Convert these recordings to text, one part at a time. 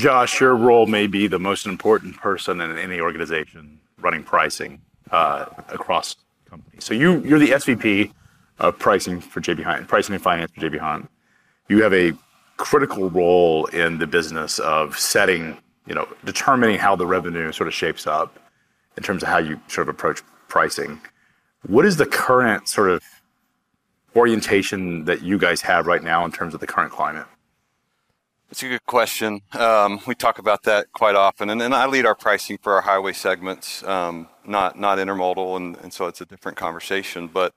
Josh, your role may be the most important person in any organization running pricing uh, across companies. So You're the SVP of pricing for J.B. Hunt, pricing and finance for J.B. Hunt. You have a critical role in the business of setting, you know, determining how the revenue sort of shapes up in terms of how you sort of approach pricing. What is the current sort of orientation that you guys have right now in terms of the current climate? That's a good question. Um, we talk about that quite often. And, and, I lead our pricing for our highway segments, um, not not intermodal, and so it's a different conversation. But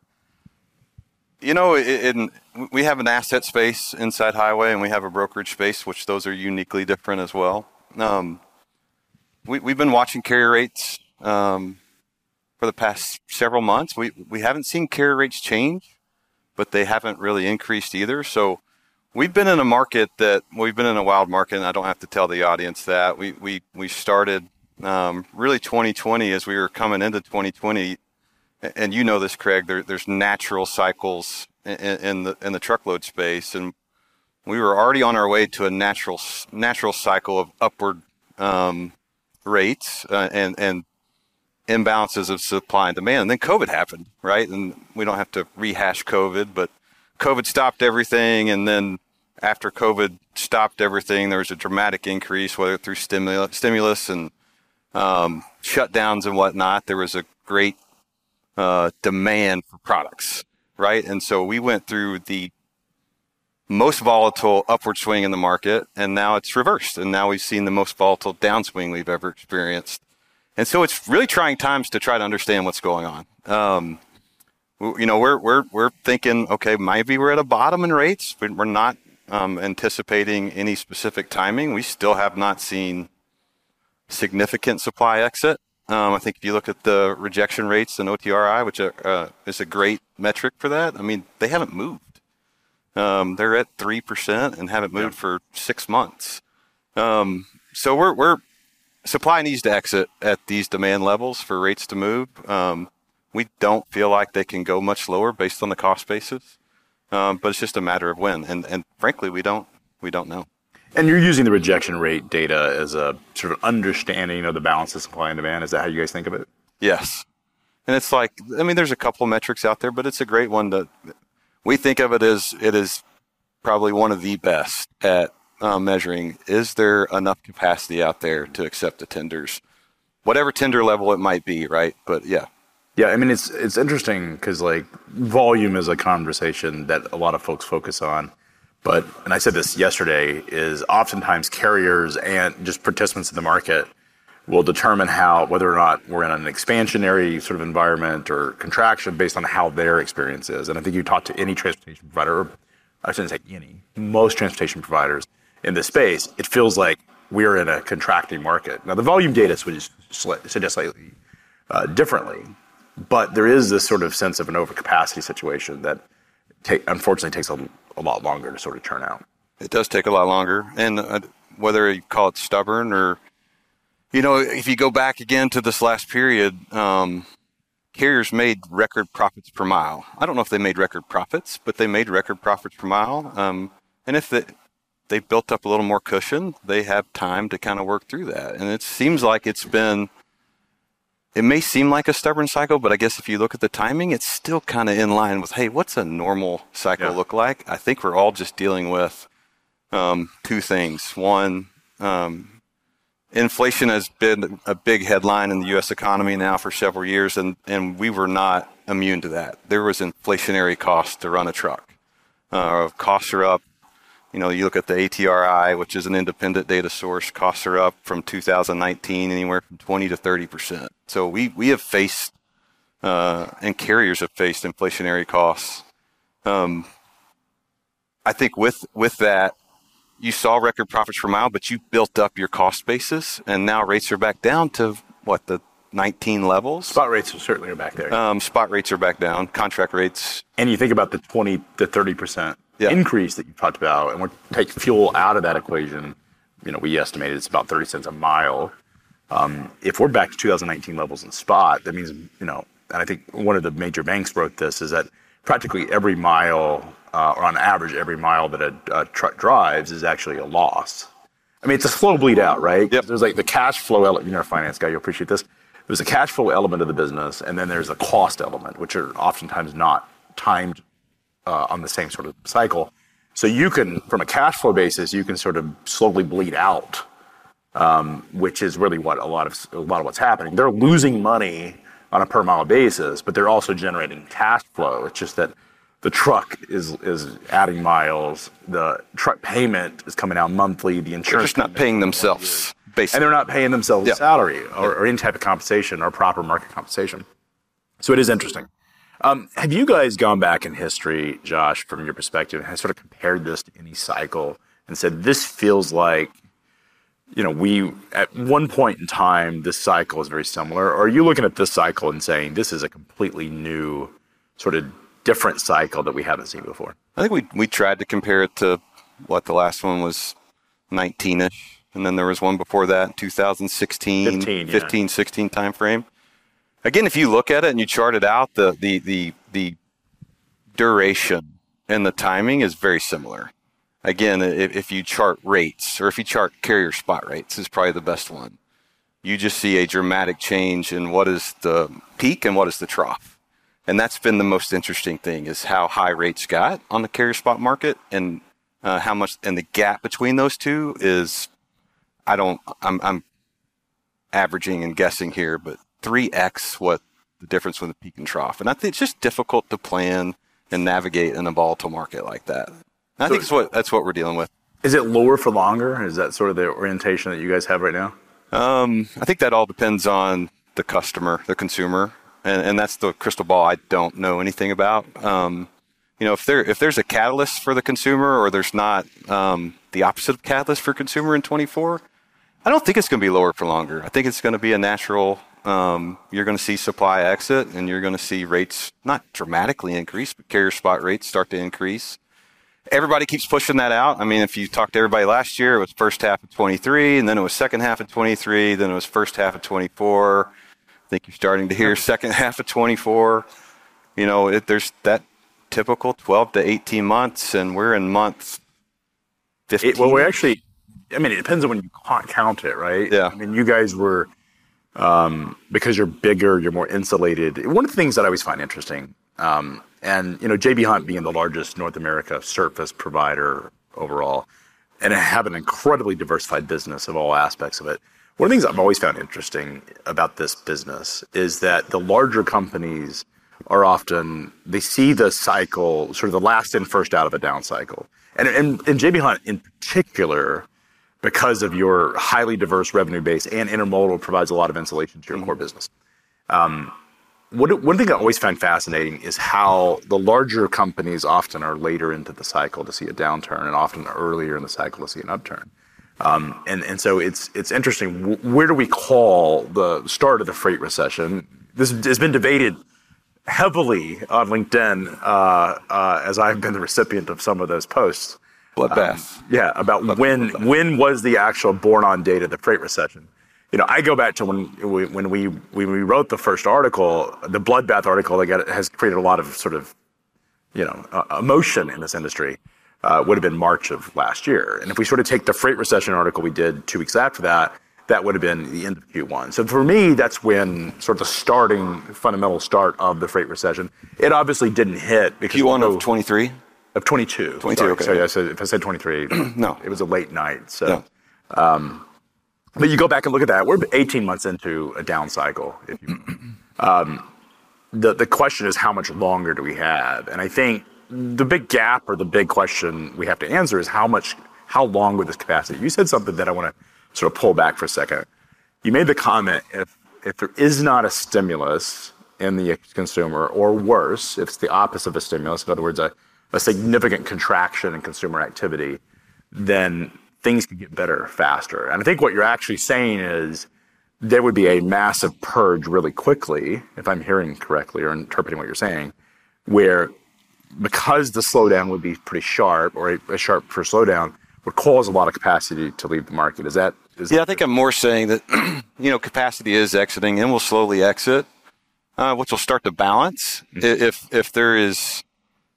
you know, we have an asset space inside highway, and we have a brokerage space, which those are uniquely different as well. Um, we've been watching carrier rates um, for the past several months. We we haven't seen carrier rates change, but they haven't really increased either. We've been in a market that we've been in a wild market, and I don't have to tell the audience that. We we we started um, really 2020 as we were coming into 2020. and You know this, Craig, there's natural cycles in in, the in the truckload space. And we were already on our way to a natural natural cycle of upward um, rates uh, and and imbalances of supply and demand. And then COVID happened, right? And we don't have to rehash COVID, but COVID stopped everything. And then after COVID stopped everything, there was a dramatic increase, whether through stimulus and um, shutdowns and whatnot. There was a great uh, demand for products, right? And so we went through the most volatile upward swing in the market, and now it's reversed. And now we've seen the most volatile downswing we've ever experienced. And so it's really trying times to try to understand what's going on. Um, You know, we're we're we're thinking, okay, maybe we're at a bottom in rates. We're not um, anticipating any specific timing. We still have not seen significant supply exit. Um, I think if you look at the rejection rates and OTRI, which uh, is a great metric for that, I mean, they haven't moved. Um, they're at 3% and haven't moved for six months. Um, so we're, we're, supply needs to exit at these demand levels for rates to move. We don't feel like they can go much lower based on the cost basis. Um, but it's just a matter of when. And and frankly, we don't we don't know. And you're using the rejection rate data as a sort of understanding of the balance of supply and demand. Is that how you guys think of it? Yes. And it's like, I mean, there's a couple of metrics out there, but it's a great one that we think of it as it is probably one of the best at measuring, is there enough capacity out there to accept the tenders, whatever tender level it might be, right? But yeah. Yeah. I mean, it's it's interesting because like volume is a conversation that a lot of folks focus on. But and I said this yesterday, is oftentimes carriers and just participants in the market will determine how whether or not we're in an expansionary sort of environment or contraction based on how their experience is. And I think you talk to any transportation provider, or I shouldn't say any, most transportation providers in this space, it feels like we're in a contracting market. Now, the volume data suggests slightly uh, differently, but there is this sort of sense of an overcapacity situation that unfortunately takes a lot longer to sort of churn out. It does take a lot longer. And whether you call it stubborn or you know, if you go back again to this last period, carriers made record profits per mile. I do not know if they made record profits, but they made record profits per mile. Um, and if they built up a little more cushion, they have time to kind of work through that. And it seems like it has been, it may seem like a stubborn cycle, but I guess if you look at the timing, it is still kind of in line with, hey, what's a normal cycle look like? I think we are all just dealing with um, two things. One, um, inflation has been a big headline in the U.S. economy now for several years, and we were not immune to that. There was inflationary cost to run a truck. Uh, costs are up. You know, you look at the ATRI, which is an independent data source, costs are up from 2019 anywhere from 20 to 30 percent. So we we have faced, uh, and carriers have faced inflationary costs. Um, I think with with that, you saw record profits per mile, but you built up your cost basis, and now rates are back down to what, the 19 levels? Spot rates certainly are back there. Um, spot rates are back down. Contract rates. And you think about the 20%-30% increase that you talked about, and we're taking fuel out of that equation. You know, we estimated it's about $0.30 a mile. Um, if we're back to 2019 levels in spot, that means, you know, and I think one of the major banks wrote this, is that practically every mile, uh, or on average, every mile that a truck drives is actually a loss. I mean, it's a slow bleed out, right? Yep. There's like the cash flow element. You're a finance guy, you'll appreciate this. There's a cash flow element of the business, and then there's a cost element, which are oftentimes not timed uh, on the same sort of cycle. So you can, from a cash flow basis, you can sort of slowly bleed out, um, which is really what a lot of a lot of what's happening. They're losing money on a per mile basis, but they're also generating cash flow. It's just that the truck is is adding miles, the truck payment is coming out monthly, the insurance They're just not paying themselves, and basically. they're not paying themselves Yeah. a salary or, or any type of compensation or proper market compensation. So it is interesting. Um, have you guys gone back in history, Josh, from your perspective, and sort of compared this to any cycle and said this feels like, you know, we at one point in time this cycle is very similar, or are you looking at this cycle and saying this is a completely new, sort of different cycle that we haven't seen before? I think we we tried to compare it to what the last one was 19ish and then there was one before that 2016 15, yeah. 15 16 time frame. Again, if you look at it and you chart it out, the the the the duration and the timing is very similar. Again, if, if you chart rates or if you chart carrier spot rates is probably the best one. You just see a dramatic change in what is the peak and what is the trough. And that's been the most interesting thing is how high rates got on the carrier spot market and uh, how much and the gap between those two is I don't I'm I'm averaging and guessing here, but three X what the difference with the peak and trough. And I think it's just difficult to plan and navigate in a volatile market like that. And I think it's what that's what we're dealing with. Is it lower for longer? Is that sort of the orientation that you guys have right now? Um, I think that all depends on the customer, the consumer, and, and that's the crystal ball I don't know anything about. Um, you know, if there if there's a catalyst for the consumer, or there's not um, the opposite of catalyst for consumer in 24, I don't think it's going to be lower for longer. I think it's going to be a natural. Um, you're going to see supply exit, and you're going to see rates not dramatically increase, but carrier spot rates start to increase everybody keeps pushing that out. I mean, if you talked to everybody last year, it was first half of 23, and then it was second half of 23, then it was first half of 24. I think you're starting to hear second half of 24. You know, it, there's that typical 12 to 18 months, and we're in month 15. It, well, we actually, I mean, it depends on when you count it, right? Yeah. I mean, you guys were, um, because you're bigger, you're more insulated. One of the things that I always find interesting, um, and you know, JB Hunt being the largest North America surface provider overall, and have an incredibly diversified business of all aspects of it. One of the things I've always found interesting about this business is that the larger companies are often they see the cycle sort of the last in first out of a down cycle and and, and jb hunt in particular because of your highly diverse revenue base and intermodal provides a lot of insulation to your core business um, what, one thing i always find fascinating is how the larger companies often are later into the cycle to see a downturn and often earlier in the cycle to see an upturn um, and and so it's it's interesting. Where do we call the start of the freight recession? This has been debated heavily on LinkedIn uh, uh, as I've been the recipient of some of those posts. Bloodbath. Yeah, about when when was the actual born on date of the freight recession? You know, I go back to when we, when we when we wrote the first article, the bloodbath article that got, has created a lot of sort of you know uh, emotion in this industry. Uh, would have been March of last year, and if we sort of take the freight recession article we did two weeks after that, that would have been the end of Q1. So for me, that's when sort of the starting fundamental start of the freight recession. It obviously didn't hit because Q1 no- of 23. Of 22. 22, Sorry, okay. Sorry, I said, if I said 23, No. it was a late night. So, No. but you go back and look at that. We're 18 months into a down cycle. If you, um, the the question is how much longer do we have? And I think the big gap or the big question we have to answer is how much, how long with this capacity? You said something that I want to sort of pull back for a second. You made the comment if if there is not a stimulus in the consumer, or worse, if it's the opposite of a stimulus, in other words, a, a significant contraction in consumer activity, then things could get better faster. And I think what you're actually saying is there would be a massive purge really quickly, if I'm hearing correctly or interpreting what you're saying, where because the slowdown would be pretty sharp or a, a sharp for slowdown would cause a lot of capacity to leave the market. Is that? Is Yeah, I think I'm more saying that you know capacity is exiting and will slowly exit, uh, which will start to balance. I If if there is,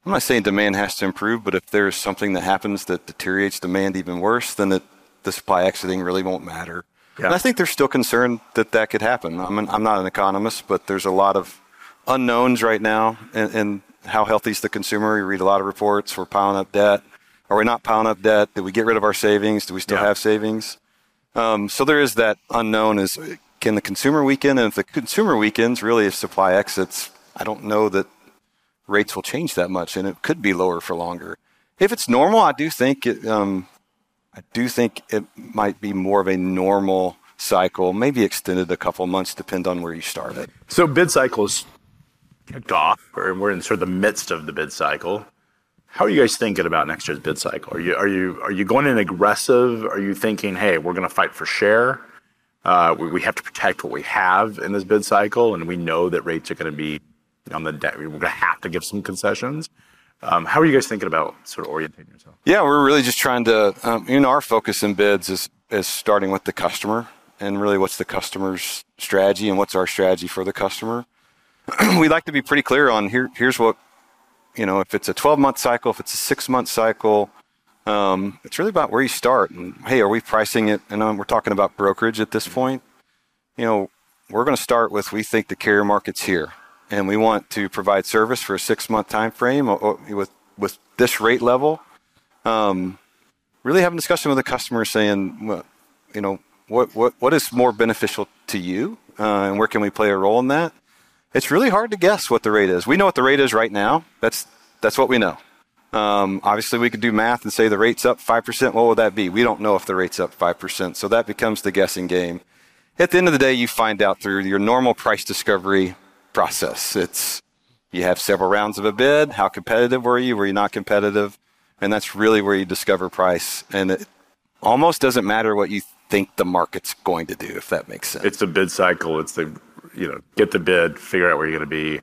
I'm not saying demand has to improve, but if there is something that happens that deteriorates demand even worse, then it the supply exiting really won't matter. Yeah. And I think they're still concerned that that could happen. I'm, an, I'm not an economist, but there's a lot of unknowns right now in, in how healthy is the consumer. You read a lot of reports. We're piling up debt. Are we not piling up debt? Did we get rid of our savings? Do we still Yeah. have savings? Um, so there is that unknown is can the consumer weaken? And if the consumer weakens, really if supply exits, I don't know that rates will change that much and it could be lower for longer. If it's normal, I do think it, um, I do think it might be more of a normal cycle, maybe extended a couple months, depend on where you started. So bid cycles kicked off, or we're in sort of the midst of the bid cycle. How are you guys thinking about next year's bid cycle? Are you are you are you going in aggressive? Are you thinking, hey, we're going to fight for share? Uh, we, we have to protect what we have in this bid cycle, and we know that rates are going to be on the debt. We're going to have to give some concessions. Um, how are you guys thinking about sort of orientating yourself? Yeah, we're really just trying to, um, you know, our focus in bids is, is starting with the customer and really what's the customer's strategy and what's our strategy for the customer. we like to be pretty clear on here, here's what, you know, if it's a 12 month cycle, if it's a six month cycle, um, it's really about where you start. And hey, are we pricing it? And um, we're talking about brokerage at this point. You know, we're going to start with we think the carrier market's here, and we want to provide service for a six month time frame or, or with with this rate level. Um, really having a discussion with the customer, saying, well, you know, what what what is more beneficial to you, uh, and where can we play a role in that? It's really hard to guess what the rate is. We know what the rate is right now. That's that's what we know. Um, obviously, we could do math and say the rate's up 5%. What would that be? We don't know if the rate's up 5%. So that becomes the guessing game. At the end of the day, you find out through your normal price discovery process. It's you have several rounds of a bid. How competitive were you? Were you not competitive? And that's really where you discover price. And it almost doesn't matter what you think the market's going to do, if that makes sense. It's the bid cycle. It's the you know get the bid, figure out where you're going to be.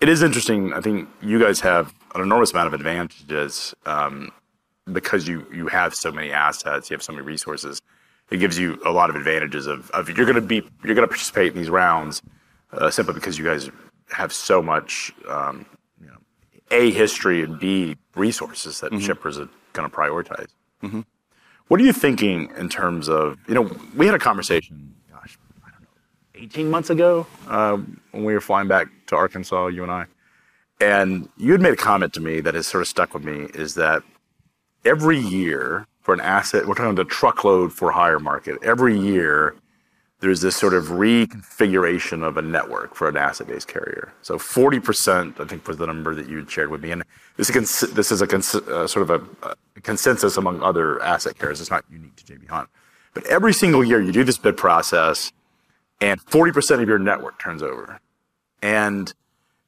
It is interesting. I think you guys have an enormous amount of advantages um, because you you have so many assets, you have so many resources. It gives you a lot of advantages of, of you're going to be you're going to participate in these rounds uh, simply because you guys have so much um, you know, a history and b resources that shippers are going to prioritize. What are you thinking in terms of, you know, we had a conversation, gosh, I don't know, 18 months ago uh, when we were flying back to Arkansas, you and I. And you had made a comment to me that has sort of stuck with me is that every year for an asset, we're talking about the truckload for hire market, every year there's this sort of reconfiguration of a network for an asset-based carrier. So 40%, I think, was the number that you had shared with me, and this is, a uh, sort of a, consensus among other asset carriers. It's not unique to JB Hunt, but every single year you do this bid process, and 40% of your network turns over. And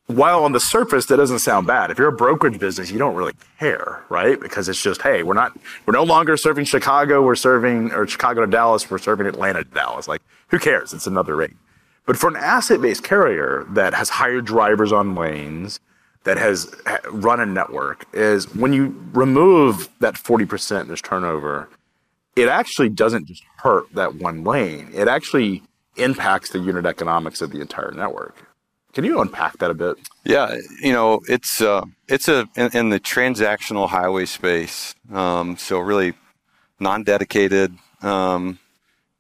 while on the surface that doesn't sound bad, if you're a brokerage business, you don't really care, right? Because it's just, hey, we're not, we're no longer serving Chicago, we're serving, or Chicago to Dallas, we're serving Atlanta to Dallas. Like, who cares? It's another rate. But for an asset-based carrier that has hired drivers on lanes, that has run a network, is when you remove that 40% this turnover, it actually doesn't just hurt that one lane. It actually impacts the unit economics of the entire network. Can you unpack that a bit? Yeah, you know, it's uh, it's a in, in the transactional highway space. Um, so really, non-dedicated um,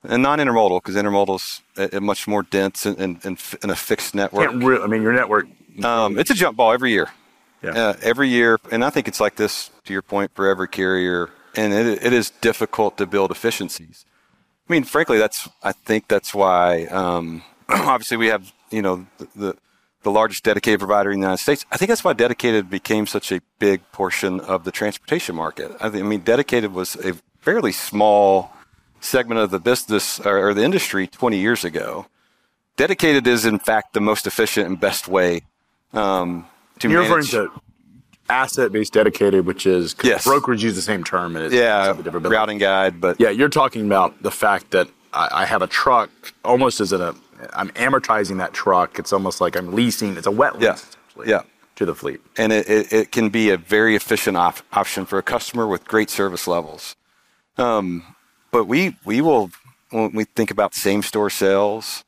and non-intermodal because intermodal's a, a much more dense and, and, and a fixed network. Re- I mean, your network. Um, it's a jump ball every year. Yeah. Uh, every year, and I think it's like this to your point for every carrier, and it, it is difficult to build efficiencies. I mean, frankly, that's I think that's why um, obviously we have you know the, the the largest dedicated provider in the United States. I think that's why dedicated became such a big portion of the transportation market. I, think, I mean, dedicated was a fairly small segment of the business or, or the industry 20 years ago. Dedicated is in fact the most efficient and best way um, to You're referring to asset-based dedicated, which is Yes. brokers use the same term. And it's yeah, it's a different- routing guide, but Yeah, you're talking about the fact that I, I have a truck almost as a. I'm amortizing that truck. It's almost like I'm leasing. It's a wet lease, Yeah. essentially, Yeah. to the fleet. and it, it, it can be a very efficient op- option for a customer with great service levels. Um, but we we will when we think about same store sales,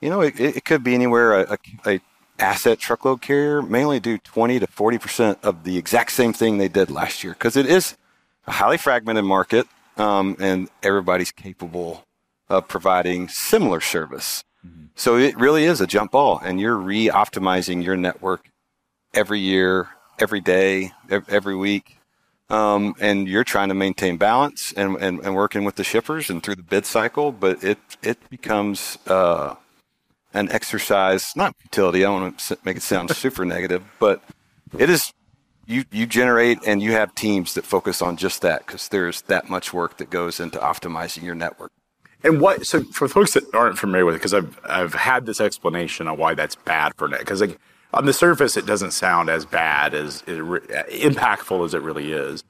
you know, it, it could be anywhere a, a, a asset truckload carrier may only do twenty to forty percent of the exact same thing they did last year because it is a highly fragmented market. um, and everybody's capable of providing similar service. Mm-hmm. So it really is a jump ball, and you're re-optimizing your network every year, every day, every week. Um, and you're trying to maintain balance and, and, and, working with the shippers and through the bid cycle, but it it becomes uh, an exercise, not utility. I don't want to make it sound super negative, but it is you you generate and you have teams that focus on just that because there's that much work that goes into optimizing your network. And what so for folks that aren't familiar with it, because I've I've had this explanation on why that's bad for net. Because like on the surface, it doesn't sound as bad as re, impactful as it really is.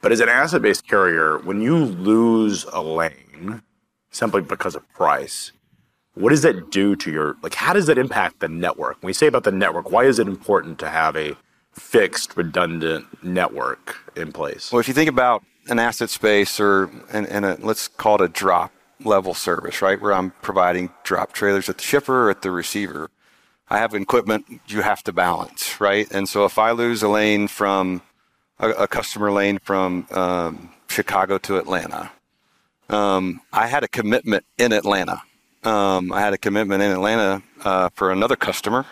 But as an asset-based carrier, when you lose a lane simply because of price, what does that do to your like? How does that impact the network? When we say about the network, why is it important to have a fixed, redundant network in place? Well, if you think about an asset space or and, and a, let's call it a drop level service, right, where I'm providing drop trailers at the shipper or at the receiver. I have equipment you have to balance, right? And so if I lose a lane from a, a customer lane from um, Chicago to Atlanta, um, I had a commitment in Atlanta. Um, I had a commitment in Atlanta uh, for another customer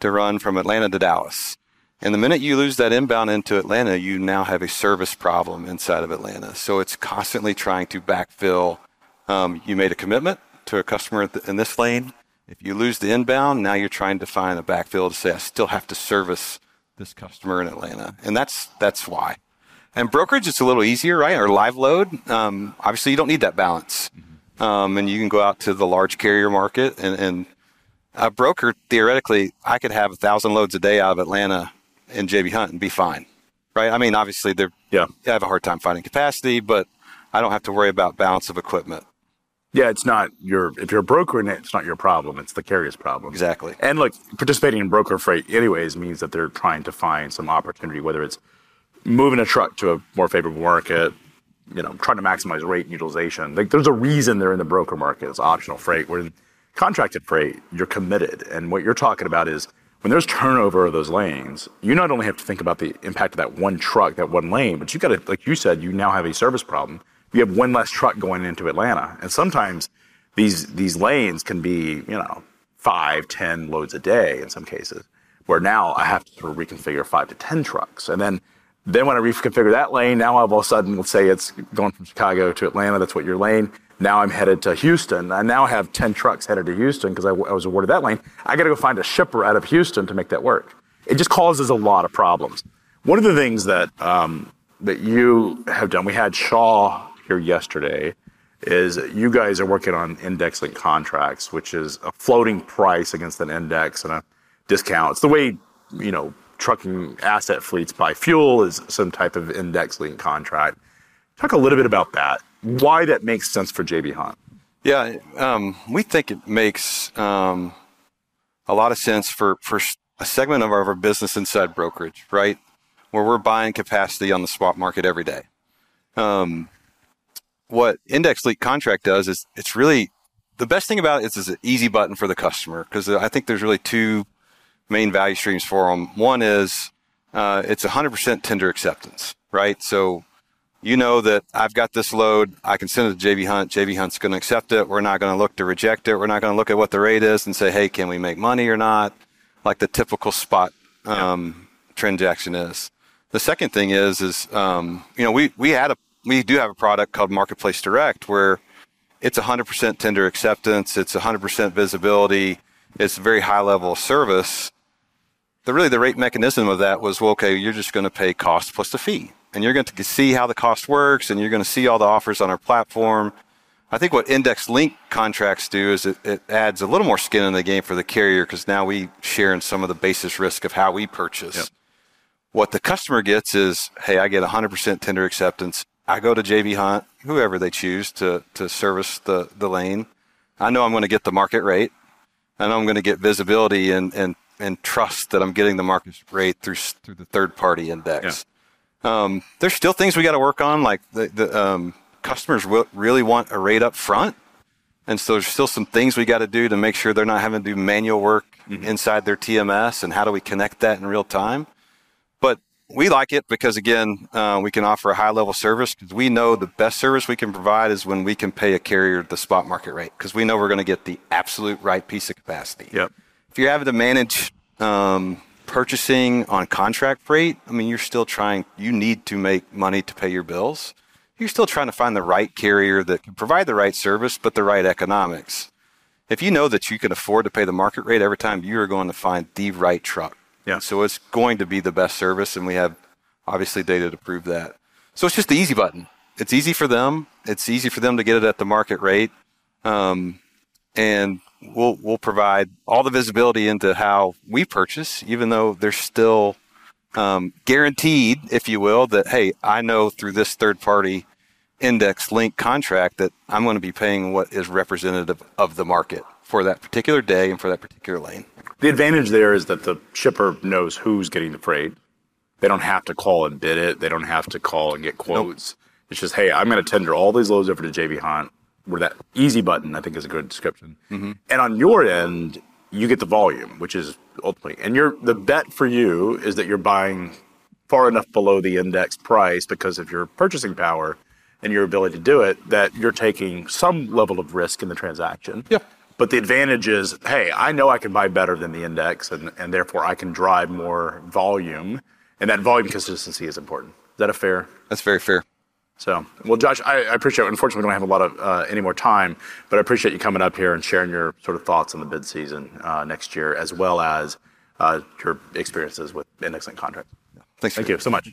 to run from Atlanta to Dallas. And the minute you lose that inbound into Atlanta, you now have a service problem inside of Atlanta. So it's constantly trying to backfill. Um, you made a commitment to a customer in this lane. If you lose the inbound, now you're trying to find a backfill to say, I still have to service this customer in Atlanta. And that's, that's why. And brokerage, it's a little easier, right? Or live load. Um, obviously, you don't need that balance. Um, and you can go out to the large carrier market and, and a broker, theoretically, I could have a thousand loads a day out of Atlanta in JB Hunt and be fine, right? I mean, obviously, they're yeah, I have a hard time finding capacity, but I don't have to worry about balance of equipment. Yeah, it's not your if you're a broker in it, it's not your problem. It's the carrier's problem. Exactly. And look, participating in broker freight anyways means that they're trying to find some opportunity, whether it's moving a truck to a more favorable market, you know, trying to maximize rate and utilization. Like there's a reason they're in the broker market. It's optional freight. Where contracted freight, you're committed. And what you're talking about is when there's turnover of those lanes, you not only have to think about the impact of that one truck, that one lane, but you got to, like you said, you now have a service problem. You have one less truck going into Atlanta, and sometimes these these lanes can be, you know, five, ten loads a day in some cases. Where now I have to sort of reconfigure five to ten trucks, and then then when I reconfigure that lane, now all of a sudden, let's say it's going from Chicago to Atlanta. That's what your lane. Now I'm headed to Houston. I now have 10 trucks headed to Houston because I, w- I was awarded that lane. I got to go find a shipper out of Houston to make that work. It just causes a lot of problems. One of the things that um, that you have done, we had Shaw here yesterday, is you guys are working on index link contracts, which is a floating price against an index and a discount. It's the way you know trucking asset fleets buy fuel is some type of index link contract. Talk a little bit about that why that makes sense for JB Hunt. Yeah, um, we think it makes um, a lot of sense for, for a segment of our business inside brokerage, right? Where we're buying capacity on the spot market every day. Um, what Index Link Contract does is it's really the best thing about it is it's an easy button for the customer because I think there's really two main value streams for them. One is uh, it's 100% tender acceptance, right? So you know that I've got this load. I can send it to JB Hunt. JB Hunt's going to accept it. We're not going to look to reject it. We're not going to look at what the rate is and say, hey, can we make money or not? Like the typical spot um, yeah. transaction is. The second thing is, is um, you know, we we had a we do have a product called Marketplace Direct where it's 100% tender acceptance. It's 100% visibility. It's a very high level of service. The really the rate mechanism of that was well, okay, you're just going to pay cost plus the fee and you're going to see how the cost works and you're going to see all the offers on our platform. I think what index link contracts do is it, it adds a little more skin in the game for the carrier because now we share in some of the basis risk of how we purchase. Yep. What the customer gets is, hey, I get 100% tender acceptance. I go to JB Hunt, whoever they choose to, to service the, the lane. I know I'm going to get the market rate. I know I'm going to get visibility and, and, and trust that I'm getting the market rate through, through the third party index. Um, there's still things we got to work on, like the, the um, customers w- really want a rate up front. And so there's still some things we got to do to make sure they're not having to do manual work mm-hmm. inside their TMS and how do we connect that in real time. We like it because again, uh, we can offer a high level service because we know the best service we can provide is when we can pay a carrier the spot market rate because we know we're going to get the absolute right piece of capacity. Yep. If you're having to manage um, purchasing on contract freight, I mean, you're still trying. You need to make money to pay your bills. You're still trying to find the right carrier that can provide the right service but the right economics. If you know that you can afford to pay the market rate every time, you are going to find the right truck. Yeah. So it's going to be the best service, and we have obviously data to prove that. So it's just the easy button. It's easy for them. It's easy for them to get it at the market rate, um, and we'll we'll provide all the visibility into how we purchase, even though there's still um, guaranteed, if you will, that hey, I know through this third party index link contract that I'm going to be paying what is representative of the market for that particular day and for that particular lane. The advantage there is that the shipper knows who's getting the freight. They don't have to call and bid it. They don't have to call and get quotes. It's just, hey, I'm going to tender all these loads over to JB Hunt. Where that easy button, I think, is a good description. Mm-hmm. And on your end, you get the volume, which is ultimately, and you're the bet for you is that you're buying far enough below the index price because of your purchasing power and your ability to do it that you're taking some level of risk in the transaction. Yeah. But the advantage is, hey, I know I can buy better than the index, and, and therefore I can drive more volume, and that volume consistency is important. Is that a fair? That's very fair. So, well, Josh, I, appreciate. Unfortunately, we don't have a lot of uh, any more time, but I appreciate you coming up here and sharing your sort of thoughts on the bid season uh, next year, as well as uh, your experiences with index link contracts. Thanks. Thank you so much.